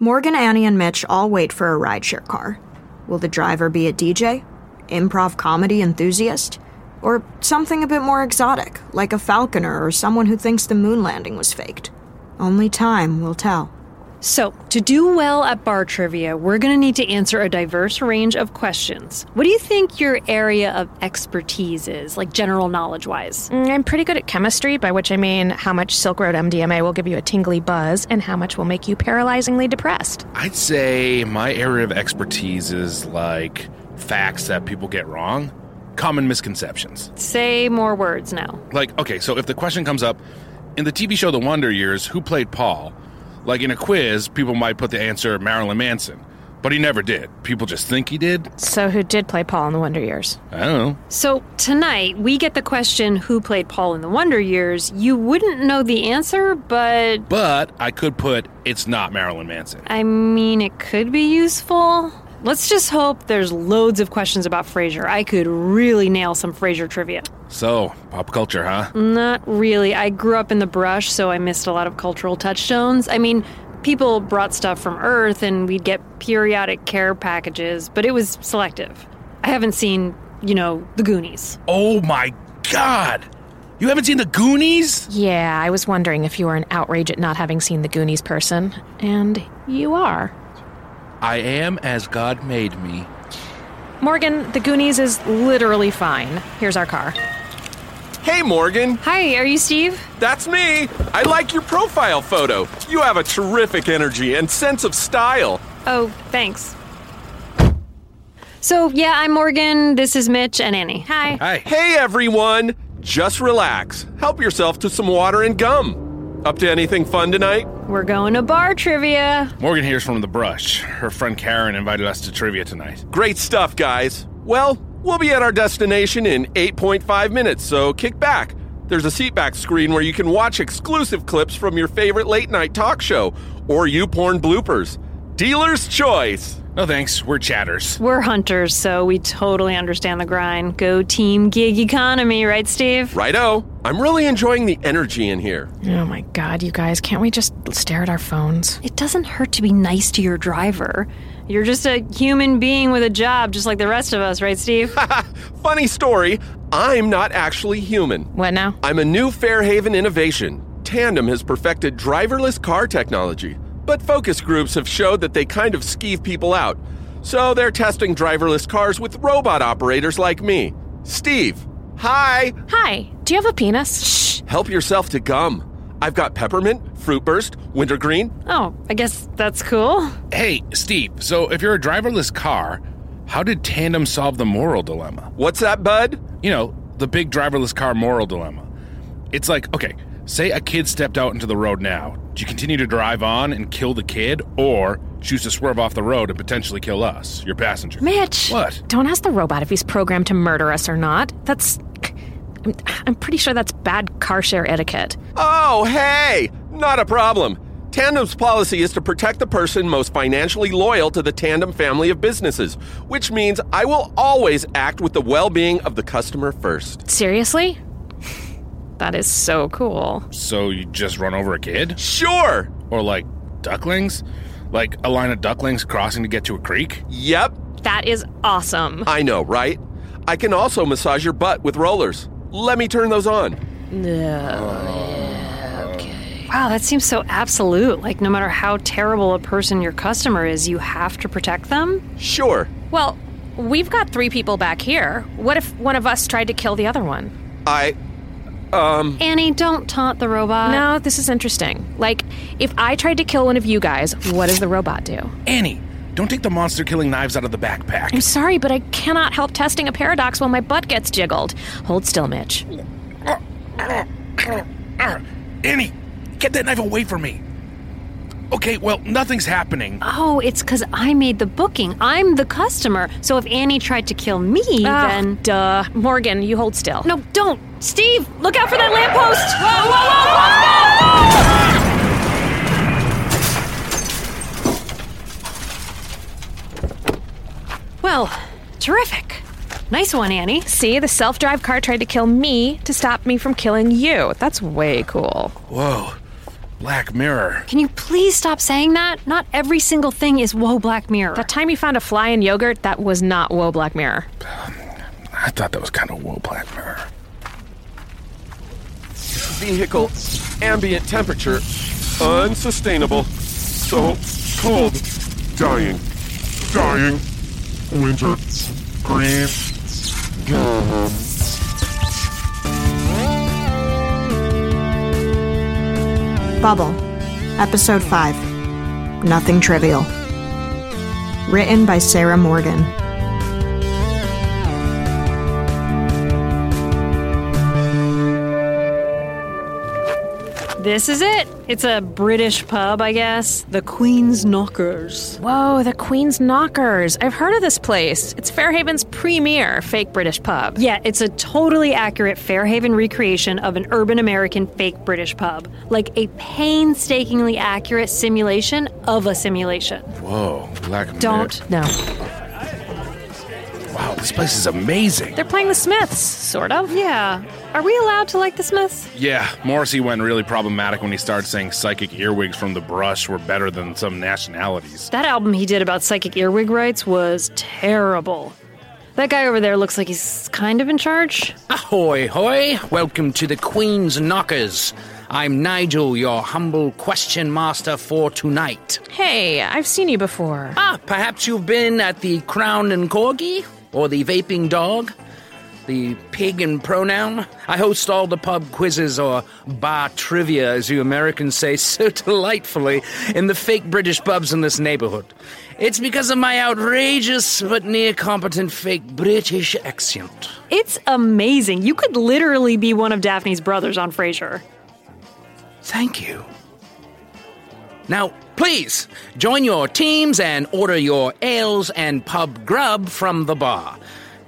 Morgan, Annie, and Mitch all wait for a rideshare car. Will the driver be a DJ? Improv comedy enthusiast? Or something a bit more exotic, like a falconer or someone who thinks the moon landing was faked? Only time will tell. So, to do well at bar trivia, we're going to need to answer a diverse range of questions. What do you think your area of expertise is, like general knowledge wise? Mm, I'm pretty good at chemistry, by which I mean how much Silk Road MDMA will give you a tingly buzz and how much will make you paralyzingly depressed. I'd say my area of expertise is like facts that people get wrong, common misconceptions. Say more words now. Like, okay, so if the question comes up in the TV show The Wonder Years, who played Paul? Like in a quiz, people might put the answer Marilyn Manson, but he never did. People just think he did. So, who did play Paul in the Wonder Years? I don't know. So, tonight we get the question who played Paul in the Wonder Years. You wouldn't know the answer, but. But I could put it's not Marilyn Manson. I mean, it could be useful. Let's just hope there's loads of questions about Frasier. I could really nail some Frasier trivia. So, pop culture, huh? Not really. I grew up in the brush, so I missed a lot of cultural touchstones. I mean, people brought stuff from Earth and we'd get periodic care packages, but it was selective. I haven't seen, you know, the Goonies. Oh my god! You haven't seen the Goonies? Yeah, I was wondering if you were an outrage at not having seen the Goonies person. And you are. I am as God made me. Morgan, the Goonies is literally fine. Here's our car. Hey, Morgan. Hi, are you Steve? That's me. I like your profile photo. You have a terrific energy and sense of style. Oh, thanks. So, yeah, I'm Morgan. This is Mitch and Annie. Hi. Hi. Hey, everyone. Just relax. Help yourself to some water and gum. Up to anything fun tonight? We're going to bar trivia. Morgan here's from the brush. Her friend Karen invited us to trivia tonight. Great stuff, guys. Well, we'll be at our destination in 8.5 minutes, so kick back. There's a seatback screen where you can watch exclusive clips from your favorite late night talk show or YouPorn bloopers. Dealer's choice. No thanks, we're chatters. We're hunters, so we totally understand the grind. Go team gig economy, right, Steve? Righto. I'm really enjoying the energy in here. Oh my god, you guys, can't we just stare at our phones? It doesn't hurt to be nice to your driver. You're just a human being with a job, just like the rest of us, right, Steve? Funny story, I'm not actually human. What now? I'm a new Fairhaven innovation. Tandem has perfected driverless car technology, but focus groups have showed that they kind of skeeve people out. So they're testing driverless cars with robot operators like me. Steve, hi! Hi, do you have a penis? Shh. Help yourself to gum. I've got peppermint, fruit burst, wintergreen. oh, I guess that's cool. Hey, Steve, so if you're a driverless car, how did Tandem solve the moral dilemma? What's that, bud? You know, the big driverless car moral dilemma. It's like, okay, say a kid stepped out into the road now. Do you continue to drive on and kill the kid, or choose to swerve off the road and potentially kill us, your passenger? Mitch! What? Don't ask the robot if he's programmed to murder us or not. That's. I'm, I'm pretty sure that's bad car share etiquette. Oh, hey! Not a problem. Tandem's policy is to protect the person most financially loyal to the Tandem family of businesses, which means I will always act with the well being of the customer first. Seriously? That is so cool. So you just run over a kid? Sure! Or like ducklings? Like a line of ducklings crossing to get to a creek? Yep, That is awesome. I know, right? I can also massage your butt with rollers. Let me turn those on. Okay. Wow, that seems so absolute. Like, no matter how terrible a person your customer is, you have to protect them? Sure. Well, we've got three people back here. What if one of us tried to kill the other one? I. Um. Annie, don't taunt the robot. No, this is interesting. Like, if I tried to kill one of you guys, what does the robot do? Annie, don't take the monster killing knives out of the backpack. I'm sorry, but I cannot help testing a paradox while my butt gets jiggled. Hold still, Mitch. Annie, get that knife away from me. Okay, well, nothing's happening. Oh, it's because I made the booking. I'm the customer. So if Annie tried to kill me, Ah, then. duh. Morgan, you hold still. No, don't! Steve, look out for that lamppost! Whoa, whoa, whoa! Well, terrific. Nice one, Annie. See, the self drive car tried to kill me to stop me from killing you. That's way cool. Whoa. Black Mirror. Can you please stop saying that? Not every single thing is whoa, Black Mirror. That time you found a fly in yogurt, that was not Whoa Black Mirror. Um, I thought that was kind of whoa, Black Mirror. Vehicle ambient temperature unsustainable. So cold. Dying. Dying. Winter. Green. Mm-hmm. Bubble, Episode 5 Nothing Trivial. Written by Sarah Morgan. This is it. It's a British pub, I guess. The Queen's Knockers. Whoa, the Queen's Knockers. I've heard of this place. It's Fairhaven's premier fake British pub. Yeah, it's a totally accurate Fairhaven recreation of an urban American fake British pub. Like a painstakingly accurate simulation of a simulation. Whoa, Black Mirror. Don't. know. Wow, this place is amazing. They're playing the Smiths, sort of. Yeah. Are we allowed to like the Smiths? Yeah, Morrissey went really problematic when he started saying psychic earwigs from the brush were better than some nationalities. That album he did about psychic earwig rights was terrible. That guy over there looks like he's kind of in charge. Ahoy, hoy! Welcome to the Queen's Knockers. I'm Nigel, your humble question master for tonight. Hey, I've seen you before. Ah, perhaps you've been at the Crown and Corgi? Or the Vaping Dog? The Pig and Pronoun? I host all the pub quizzes, or bar trivia, as you Americans say so delightfully, in the fake British pubs in this neighborhood. It's because of my outrageous but near competent fake British accent. It's amazing. You could literally be one of Daphne's brothers on Frasier. Thank you. Now, please join your teams and order your ales and pub grub from the bar.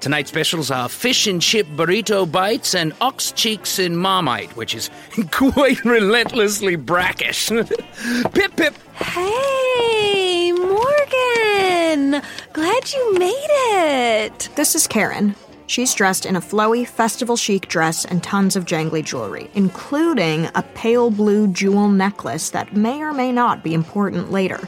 Tonight's specials are fish and chip burrito bites and ox cheeks in marmite, which is quite relentlessly brackish. pip pip. Hey, Morgan! Glad you made it! This is Karen. She's dressed in a flowy, festival chic dress and tons of jangly jewelry, including a pale blue jewel necklace that may or may not be important later.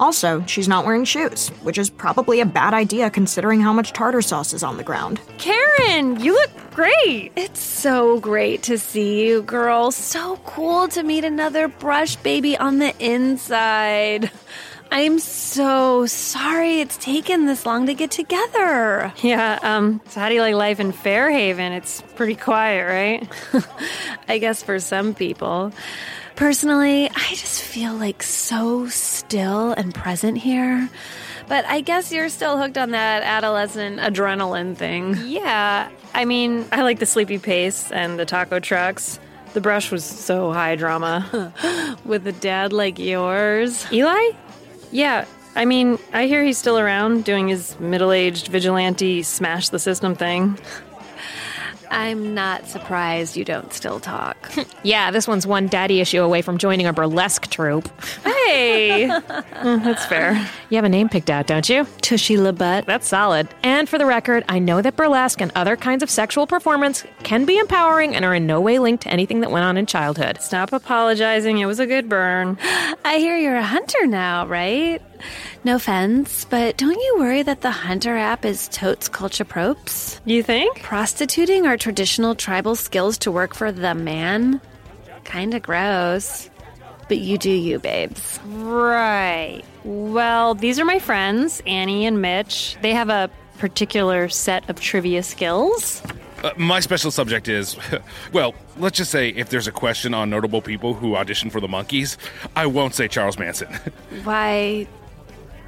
Also, she's not wearing shoes, which is probably a bad idea considering how much tartar sauce is on the ground. Karen, you look great. It's so great to see you, girl. So cool to meet another brush baby on the inside. I'm so sorry it's taken this long to get together. Yeah, um, so how do you like life in Fairhaven? It's pretty quiet, right? I guess for some people. Personally, I just feel like so still and present here. But I guess you're still hooked on that adolescent adrenaline thing. Yeah, I mean, I like the sleepy pace and the taco trucks. The brush was so high drama. With a dad like yours. Eli? Yeah, I mean, I hear he's still around doing his middle aged vigilante smash the system thing. I'm not surprised you don't still talk. Yeah, this one's one daddy issue away from joining a burlesque troupe. Hey! Mm, that's fair. You have a name picked out, don't you? Tushy LaButte. That's solid. And for the record, I know that burlesque and other kinds of sexual performance can be empowering and are in no way linked to anything that went on in childhood. Stop apologizing. It was a good burn. I hear you're a hunter now, right? No offense, but don't you worry that the hunter app is totes culture propes? You think? Prostituting our traditional tribal skills to work for the man? Kinda gross. But you do you, babes. Right. Well, these are my friends, Annie and Mitch. They have a particular set of trivia skills. Uh, my special subject is, well, let's just say if there's a question on notable people who auditioned for the Monkees, I won't say Charles Manson. Why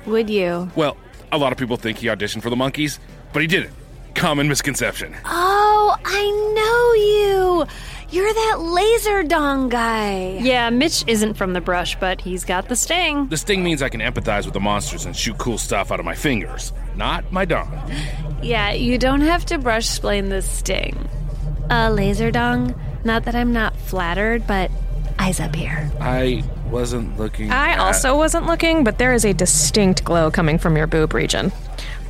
would you? well, a lot of people think he auditioned for the Monkees, but he didn't. Common misconception. Oh, I know you! You're that laser dong guy. Yeah, Mitch isn't from the brush, but he's got the sting. The sting means I can empathize with the monsters and shoot cool stuff out of my fingers, not my dong. Yeah, you don't have to brush splain this sting. Uh, laser dong? Not that I'm not flattered, but eyes up here. I wasn't looking. I at- also wasn't looking, but there is a distinct glow coming from your boob region.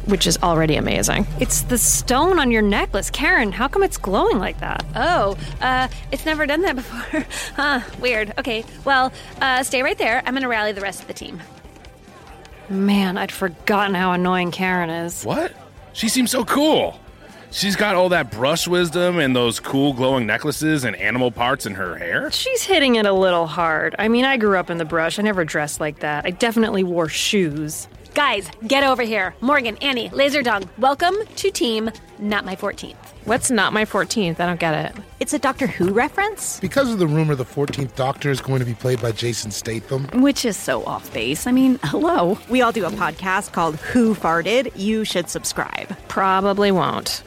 which is already amazing. It's the stone on your necklace. Karen, how come it's glowing like that? Oh, uh, it's never done that before. huh, weird. Okay, well, uh, stay right there. I'm gonna rally the rest of the team. Man, I'd forgotten how annoying Karen is. What? She seems so cool. She's got all that brush wisdom and those cool glowing necklaces and animal parts in her hair. She's hitting it a little hard. I mean, I grew up in the brush. I never dressed like that. I definitely wore shoes. Guys, get over here. Morgan, Annie, Laserdog, welcome to Team Not My 14th. What's not my 14th? I don't get it. It's a Doctor Who reference? Because of the rumor the 14th Doctor is going to be played by Jason Statham. Which is so off base. I mean, hello. We all do a podcast called Who Farted. You should subscribe. Probably won't.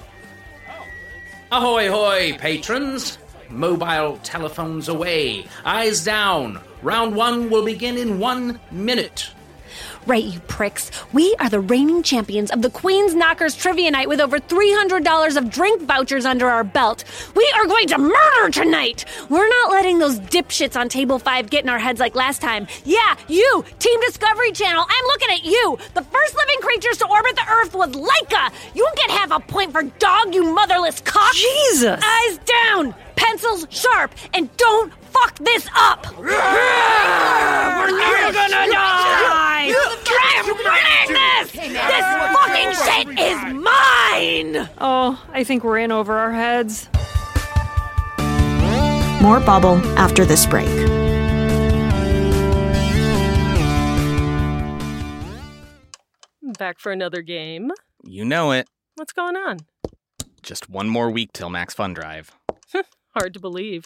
Ahoy, hoy, patrons! Mobile telephones away, eyes down. Round one will begin in one minute. Right, you pricks. We are the reigning champions of the Queen's Knockers Trivia Night with over $300 of drink vouchers under our belt. We are going to murder tonight! We're not letting those dipshits on Table 5 get in our heads like last time. Yeah, you, Team Discovery Channel, I'm looking at you! The first living creatures to orbit the Earth was Laika! You don't get half a point for dog, you motherless cock! Jesus! Eyes down! Pencils sharp! And don't fuck this up! We're never gonna die! I'm winning this! This fucking shit is mine! Oh, I think we're in over our heads. More bubble after this break. Back for another game. You know it. What's going on? Just one more week till Max Fun Drive. Hard to believe.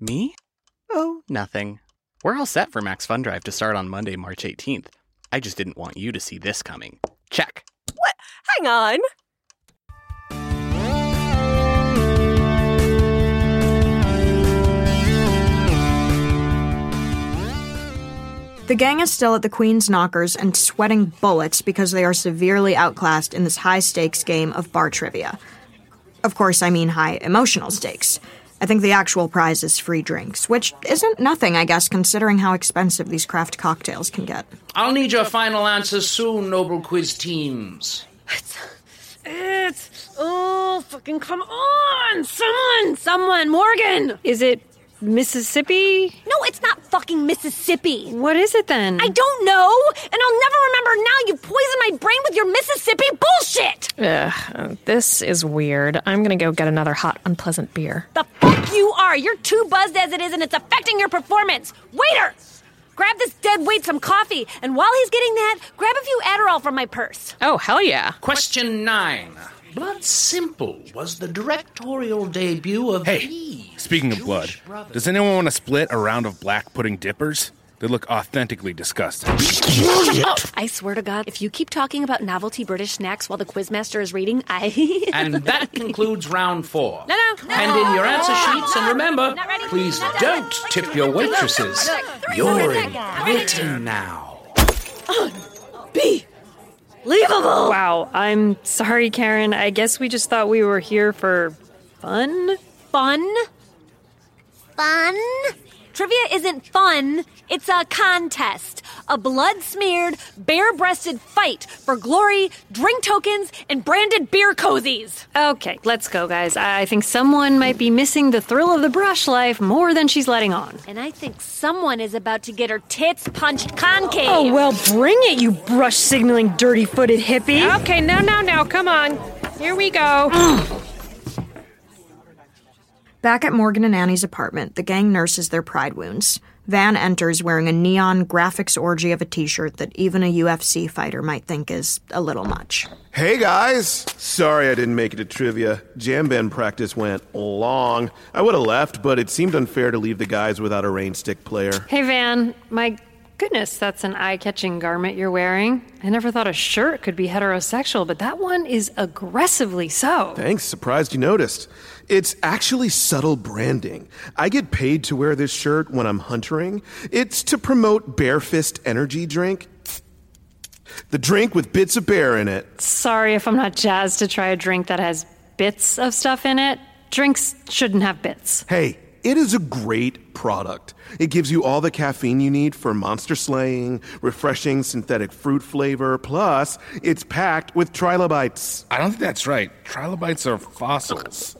Me? Oh, nothing. We're all set for Max Fun Drive to start on Monday, March 18th. I just didn't want you to see this coming. Check. What? Hang on. The gang is still at the Queen's Knockers and sweating bullets because they are severely outclassed in this high stakes game of bar trivia. Of course, I mean high emotional stakes. I think the actual prize is free drinks, which isn't nothing, I guess, considering how expensive these craft cocktails can get. I'll need your final answers soon, noble quiz teams. It's, it's. Oh, fucking come on! Someone! Someone! Morgan! Is it Mississippi? No, it's not fucking Mississippi! What is it then? I don't know! And I'll never remember now you poisoned my brain with your Mississippi bullshit! Ugh, this is weird. I'm gonna go get another hot, unpleasant beer. The fuck you are! You're too buzzed as it is and it's affecting your performance! Waiter! Grab this dead weight some coffee, and while he's getting that, grab a few Adderall from my purse. Oh, hell yeah. Question nine. Blood Simple was the directorial debut of Hey, the speaking of blood, does anyone want to split a round of black pudding dippers? They look authentically disgusting. Oh, I swear to God, if you keep talking about novelty British snacks while the quizmaster is reading, I. And that concludes round four. No, no, no. Hand in your answer sheets, and remember, Not ready. please Not don't done. tip your waitresses. You're in Britain now. Oh, B. Leavable! Wow, I'm sorry, Karen. I guess we just thought we were here for fun? Fun? Fun? Trivia isn't fun, it's a contest. A blood smeared, bare breasted fight for glory, drink tokens, and branded beer cozies. Okay, let's go, guys. I I think someone might be missing the thrill of the brush life more than she's letting on. And I think someone is about to get her tits punched concave. Oh, well, bring it, you brush signaling dirty footed hippie. Okay, no, no, no, come on. Here we go. Mm. Back at Morgan and Annie's apartment, the gang nurses their pride wounds. Van enters wearing a neon graphics orgy of a t shirt that even a UFC fighter might think is a little much. Hey guys! Sorry I didn't make it to trivia. Jam band practice went long. I would have left, but it seemed unfair to leave the guys without a rain stick player. Hey, Van, my Goodness, that's an eye catching garment you're wearing. I never thought a shirt could be heterosexual, but that one is aggressively so. Thanks, surprised you noticed. It's actually subtle branding. I get paid to wear this shirt when I'm huntering. It's to promote Bear Fist Energy Drink. The drink with bits of bear in it. Sorry if I'm not jazzed to try a drink that has bits of stuff in it. Drinks shouldn't have bits. Hey, it is a great product. It gives you all the caffeine you need for monster slaying, refreshing synthetic fruit flavor, plus it's packed with trilobites. I don't think that's right. Trilobites are fossils.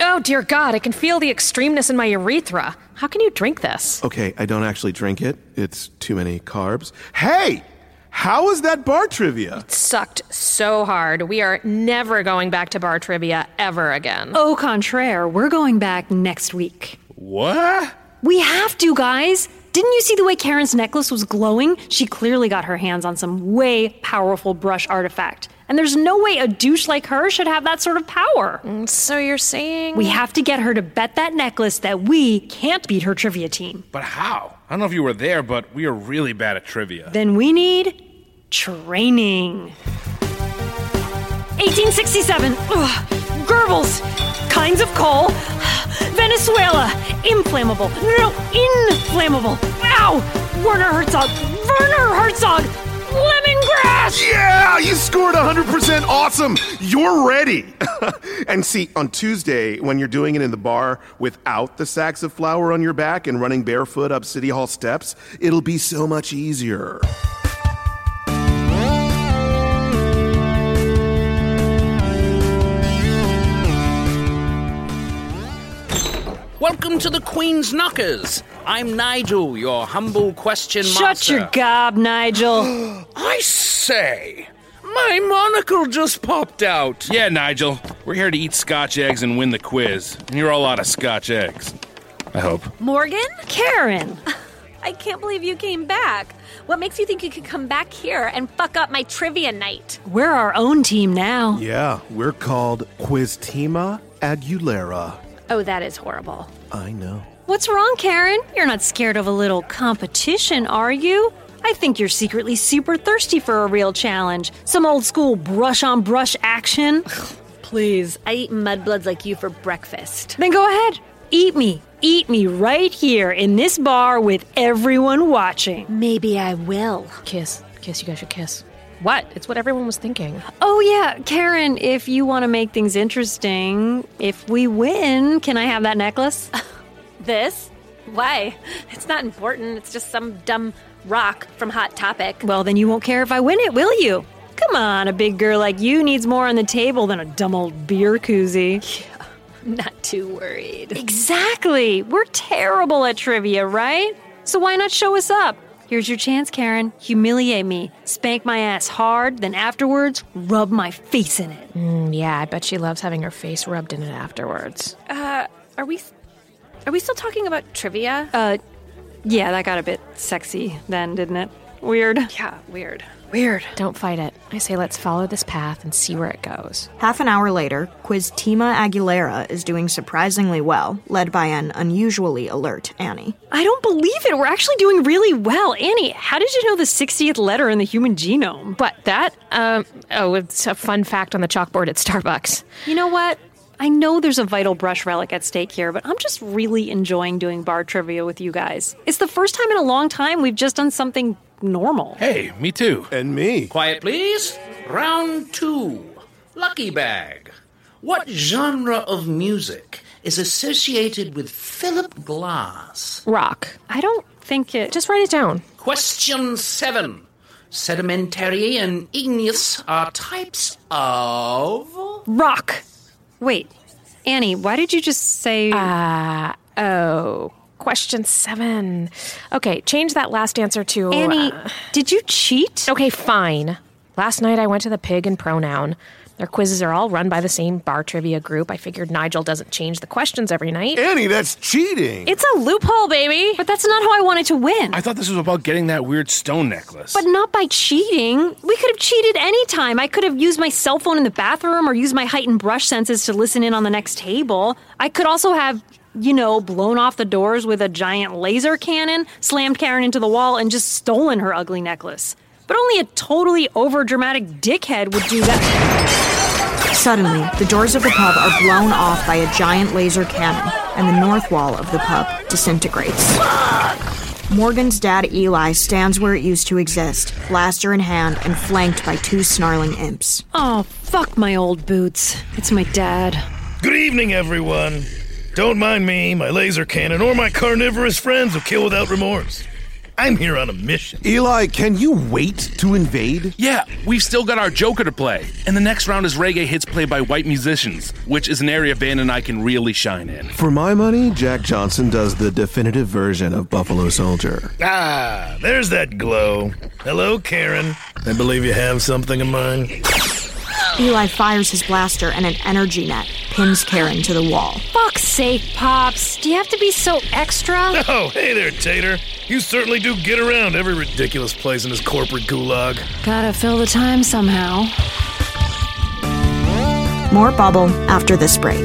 Oh, dear God, I can feel the extremeness in my urethra. How can you drink this? Okay, I don't actually drink it. It's too many carbs. Hey! How was that bar trivia? It Sucked so hard. We are never going back to bar trivia ever again. Au contraire, we're going back next week. What? We have to, guys. Didn't you see the way Karen's necklace was glowing? She clearly got her hands on some way powerful brush artifact. And there's no way a douche like her should have that sort of power. Mm, so you're saying. We have to get her to bet that necklace that we can't beat her trivia team. But how? I don't know if you were there, but we are really bad at trivia. Then we need training. 1867. Ugh. Goebbels. Kinds of coal. Venezuela. Inflammable. No, inflammable. Ow! Werner Herzog. Werner Herzog. Lemongrass! Yeah, you scored 100% awesome. You're ready. and see, on Tuesday, when you're doing it in the bar without the sacks of flour on your back and running barefoot up City Hall steps, it'll be so much easier. Welcome to the Queen's Knockers. I'm Nigel, your humble question Shut master. your gob, Nigel. I say, my monocle just popped out. Yeah, Nigel. We're here to eat scotch eggs and win the quiz. And you're all out of scotch eggs. I hope. Morgan? Karen! I can't believe you came back. What makes you think you could come back here and fuck up my trivia night? We're our own team now. Yeah, we're called Quiz Quiztima Aguilera. Oh, that is horrible. I know. What's wrong, Karen? You're not scared of a little competition, are you? I think you're secretly super thirsty for a real challenge. Some old school brush on brush action. Please, I eat mudbloods like you for breakfast. Then go ahead. Eat me. Eat me right here in this bar with everyone watching. Maybe I will. Kiss. Kiss, you guys should kiss. What? It's what everyone was thinking. Oh, yeah, Karen, if you want to make things interesting, if we win, can I have that necklace? This? Why? It's not important. It's just some dumb rock from Hot Topic. Well, then you won't care if I win it, will you? Come on, a big girl like you needs more on the table than a dumb old beer koozie. Yeah, Not too worried. Exactly. We're terrible at trivia, right? So why not show us up? Here's your chance, Karen. Humiliate me, spank my ass hard, then afterwards, rub my face in it. Mm, yeah, I bet she loves having her face rubbed in it afterwards. Uh, are we are we still talking about trivia? Uh, yeah, that got a bit sexy then, didn't it? Weird. Yeah, weird. Weird. Don't fight it. I say let's follow this path and see where it goes. Half an hour later, Quiz Tima Aguilera is doing surprisingly well, led by an unusually alert Annie. I don't believe it. We're actually doing really well. Annie, how did you know the 60th letter in the human genome? But that? Um, oh, it's a fun fact on the chalkboard at Starbucks. You know what? I know there's a vital brush relic at stake here, but I'm just really enjoying doing bar trivia with you guys. It's the first time in a long time we've just done something normal. Hey, me too. And me. Quiet, please. Round two. Lucky bag. What genre of music is associated with Philip Glass? Rock. I don't think it. Just write it down. Question seven. Sedimentary and igneous are types of. Rock. Wait, Annie, why did you just say. Uh, oh. Question seven. Okay, change that last answer to. Annie, uh, did you cheat? Okay, fine. Last night I went to the pig and pronoun. Their quizzes are all run by the same bar trivia group. I figured Nigel doesn't change the questions every night. Annie, that's cheating. It's a loophole, baby. But that's not how I wanted to win. I thought this was about getting that weird stone necklace. But not by cheating. We could have cheated anytime. I could have used my cell phone in the bathroom or used my heightened brush senses to listen in on the next table. I could also have you know, blown off the doors with a giant laser cannon, slammed Karen into the wall, and just stolen her ugly necklace. But only a totally overdramatic dickhead would do that. Suddenly, the doors of the pub are blown off by a giant laser cannon, and the north wall of the pub disintegrates. Morgan's dad, Eli, stands where it used to exist, blaster in hand and flanked by two snarling imps. Oh, fuck my old boots. It's my dad. Good evening, everyone. Don't mind me, my laser cannon, or my carnivorous friends who kill without remorse. I'm here on a mission. Eli, can you wait to invade? Yeah, we've still got our Joker to play. And the next round is reggae hits played by white musicians, which is an area Van and I can really shine in. For my money, Jack Johnson does the definitive version of Buffalo Soldier. Ah, there's that glow. Hello, Karen. I believe you have something of mine. Eli fires his blaster and an energy net pins Karen to the wall. Fuck's sake, Pops. Do you have to be so extra? Oh, hey there, Tater. You certainly do get around every ridiculous place in this corporate gulag. Gotta fill the time somehow. More bubble after this break.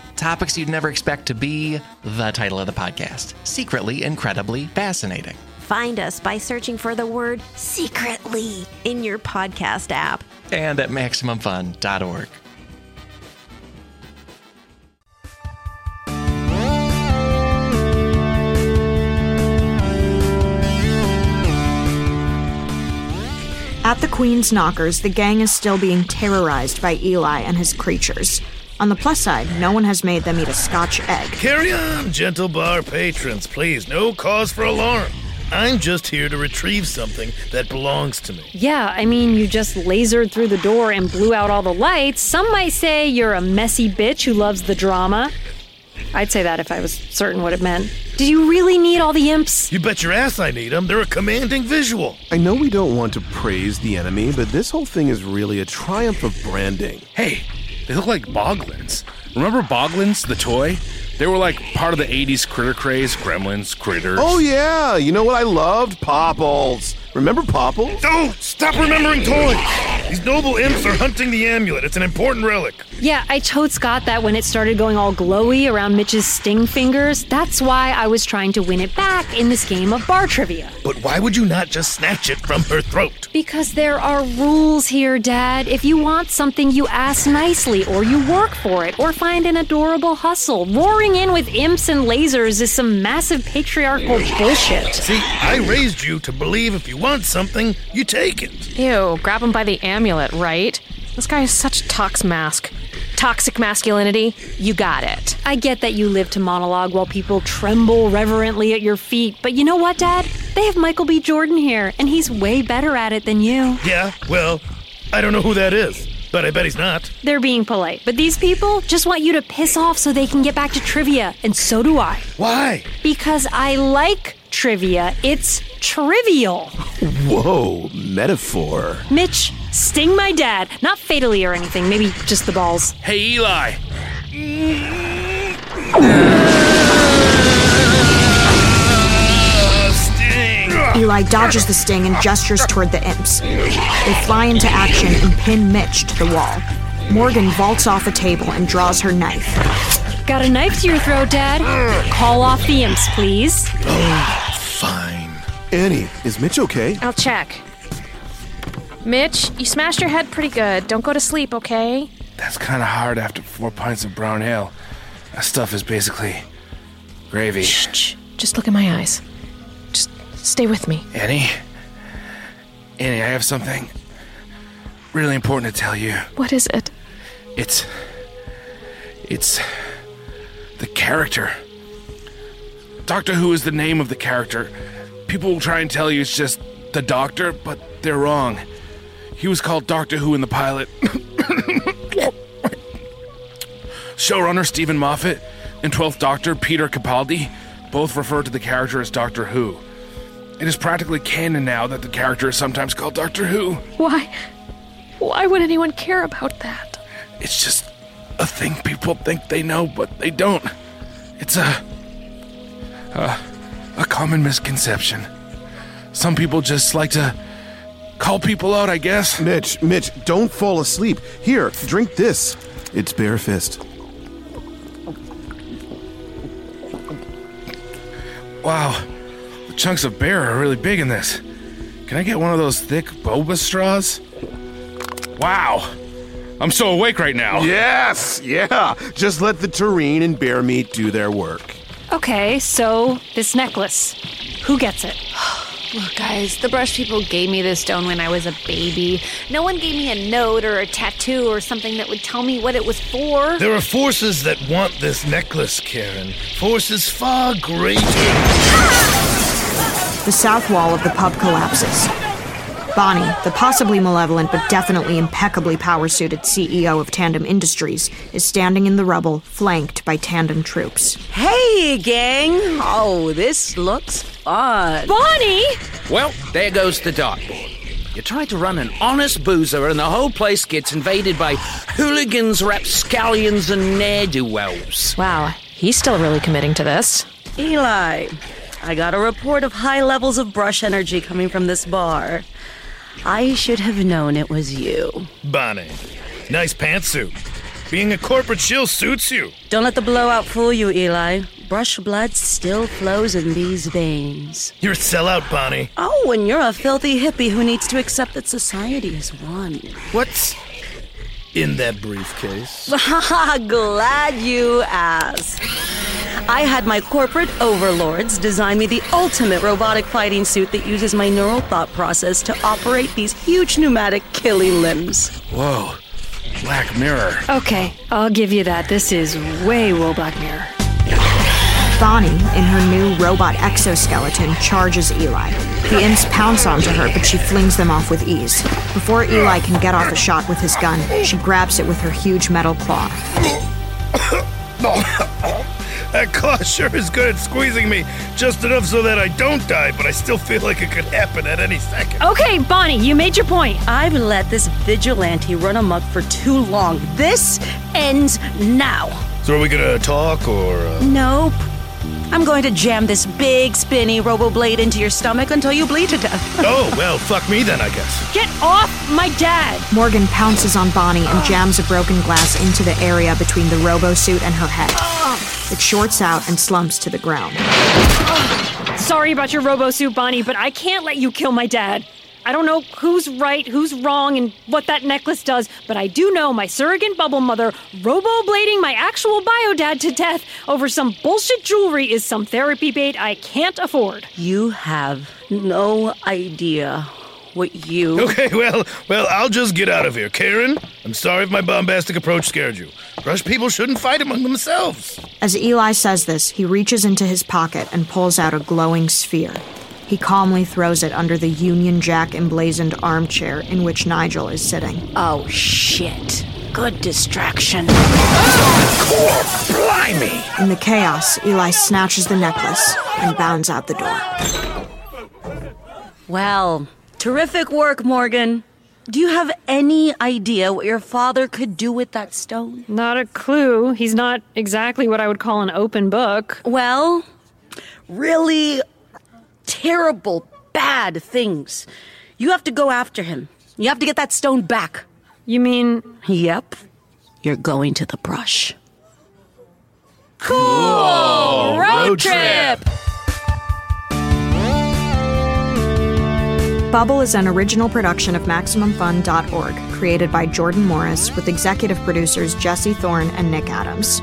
Topics you'd never expect to be the title of the podcast Secretly Incredibly Fascinating. Find us by searching for the word secretly in your podcast app. And at MaximumFun.org. At the Queen's Knockers, the gang is still being terrorized by Eli and his creatures. On the plus side, no one has made them eat a scotch egg. Carry on, gentle bar patrons, please. No cause for alarm. I'm just here to retrieve something that belongs to me. Yeah, I mean, you just lasered through the door and blew out all the lights. Some might say you're a messy bitch who loves the drama. I'd say that if I was certain what it meant. Did you really need all the imps? You bet your ass I need them. They're a commanding visual. I know we don't want to praise the enemy, but this whole thing is really a triumph of branding. Hey, they look like Boglins. Remember Boglins, the toy? They were like part of the 80s critter craze, gremlins, critters. Oh, yeah. You know what I loved? Popples. Remember Popples? Oh, stop remembering toys. These noble imps are hunting the amulet. It's an important relic. Yeah, I told Scott that when it started going all glowy around Mitch's sting fingers. That's why I was trying to win it back in this game of bar trivia. But why would you not just snatch it from her throat? Because there are rules here, Dad. If you want something, you ask nicely, or you work for it, or find an adorable hustle. Roaring in with imps and lasers is some massive patriarchal bullshit. See, I raised you to believe if you want something, you take it. Ew, grab him by the amulet, right? This guy is such tox mask. Toxic masculinity, you got it. I get that you live to monologue while people tremble reverently at your feet, but you know what, Dad? They have Michael B. Jordan here, and he's way better at it than you. Yeah, well, I don't know who that is, but I bet he's not. They're being polite, but these people just want you to piss off so they can get back to trivia, and so do I. Why? Because I like trivia. It's trivial. Whoa, metaphor. Mitch, sting my dad. Not fatally or anything, maybe just the balls. Hey, Eli. Eli dodges the sting and gestures toward the imps. They fly into action and pin Mitch to the wall. Morgan vaults off a table and draws her knife. Got a knife to your throat, Dad? Call off the imps, please. Fine. Annie, is Mitch okay? I'll check. Mitch, you smashed your head pretty good. Don't go to sleep, okay? That's kind of hard after four pints of brown ale. That stuff is basically gravy. Shh, shh. Just look in my eyes. Just stay with me. Annie? Annie, I have something really important to tell you. What is it? It's. It's. the character. Doctor Who is the name of the character. People will try and tell you it's just the Doctor, but they're wrong. He was called Doctor Who in the pilot. Showrunner Steven Moffat and 12th Doctor Peter Capaldi both refer to the character as Doctor Who. It is practically canon now that the character is sometimes called Doctor Who. Why? Why would anyone care about that? It's just a thing people think they know, but they don't. It's a. a, a common misconception. Some people just like to call people out, I guess. Mitch, Mitch, don't fall asleep. Here, drink this. It's Bear Fist. Wow, the chunks of bear are really big in this. Can I get one of those thick boba straws? Wow, I'm so awake right now. Yes, yeah. Just let the taurine and bear meat do their work. Okay, so this necklace. Who gets it? Look, guys, the brush people gave me this stone when I was a baby. No one gave me a note or a tattoo or something that would tell me what it was for. There are forces that want this necklace, Karen. Forces far greater. The south wall of the pub collapses. Bonnie, the possibly malevolent but definitely impeccably power suited CEO of Tandem Industries, is standing in the rubble, flanked by Tandem troops. Hey, gang! Oh, this looks fun. Bonnie! Well, there goes the dartboard. You try to run an honest boozer, and the whole place gets invaded by hooligans, rapscallions, and ne'er do wells. Wow, he's still really committing to this. Eli, I got a report of high levels of brush energy coming from this bar. I should have known it was you. Bonnie, nice pantsuit. Being a corporate shill suits you. Don't let the blowout fool you, Eli. Brush blood still flows in these veins. You're a sellout, Bonnie. Oh, and you're a filthy hippie who needs to accept that society is one. What's in that briefcase? Glad you asked. I had my corporate overlords design me the ultimate robotic fighting suit that uses my neural thought process to operate these huge pneumatic killing limbs. Whoa, Black Mirror. Okay, I'll give you that. This is way Will Black Mirror. Bonnie, in her new robot exoskeleton, charges Eli. The imps pounce onto her, but she flings them off with ease. Before Eli can get off a shot with his gun, she grabs it with her huge metal claw. That claw sure is good at squeezing me, just enough so that I don't die, but I still feel like it could happen at any second. Okay, Bonnie, you made your point. I've let this vigilante run amok for too long. This ends now. So are we gonna talk or? Uh... Nope. I'm going to jam this big, spinny robo-blade into your stomach until you bleed to death. oh, well, fuck me then, I guess. Get off my dad! Morgan pounces on Bonnie and jams a broken glass into the area between the robo suit and her head. It shorts out and slumps to the ground. Sorry about your robo suit, Bonnie, but I can't let you kill my dad. I don't know who's right, who's wrong, and what that necklace does, but I do know my surrogate bubble mother robo-blading my actual bio dad to death over some bullshit jewelry is some therapy bait I can't afford. You have no idea what you. Okay, well, well, I'll just get out of here. Karen, I'm sorry if my bombastic approach scared you. Brush people shouldn't fight among themselves. As Eli says this, he reaches into his pocket and pulls out a glowing sphere. He calmly throws it under the Union Jack emblazoned armchair in which Nigel is sitting. Oh, shit. Good distraction. Blimey! In the chaos, Eli snatches the necklace and bounds out the door. Well, terrific work, Morgan. Do you have any idea what your father could do with that stone? Not a clue. He's not exactly what I would call an open book. Well, really terrible, bad things. You have to go after him. You have to get that stone back. You mean? Yep. You're going to the brush. Cool! Road, road trip. trip. Bubble is an original production of MaximumFun.org, created by Jordan Morris, with executive producers Jesse Thorn and Nick Adams.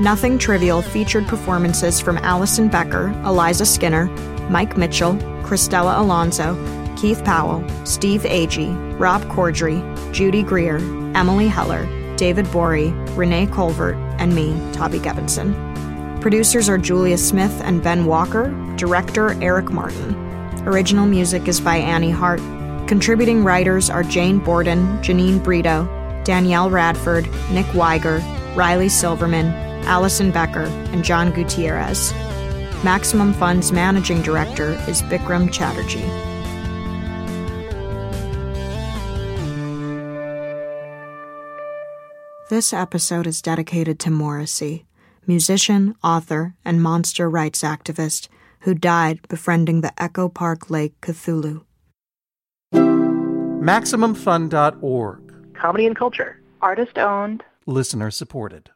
Nothing Trivial featured performances from Allison Becker, Eliza Skinner, Mike Mitchell, Christella Alonso, Keith Powell, Steve Agee, Rob Corddry, Judy Greer, Emily Heller, David Borey, Renee Colvert, and me, Toby Gevinson. Producers are Julia Smith and Ben Walker, director Eric Martin. Original music is by Annie Hart. Contributing writers are Jane Borden, Janine Brito, Danielle Radford, Nick Wiger, Riley Silverman, Allison Becker, and John Gutierrez. Maximum Fun's managing director is Bikram Chatterji. This episode is dedicated to Morrissey, musician, author, and monster rights activist who died befriending the Echo Park Lake Cthulhu. MaximumFun.org. Comedy and culture. Artist owned. Listener supported.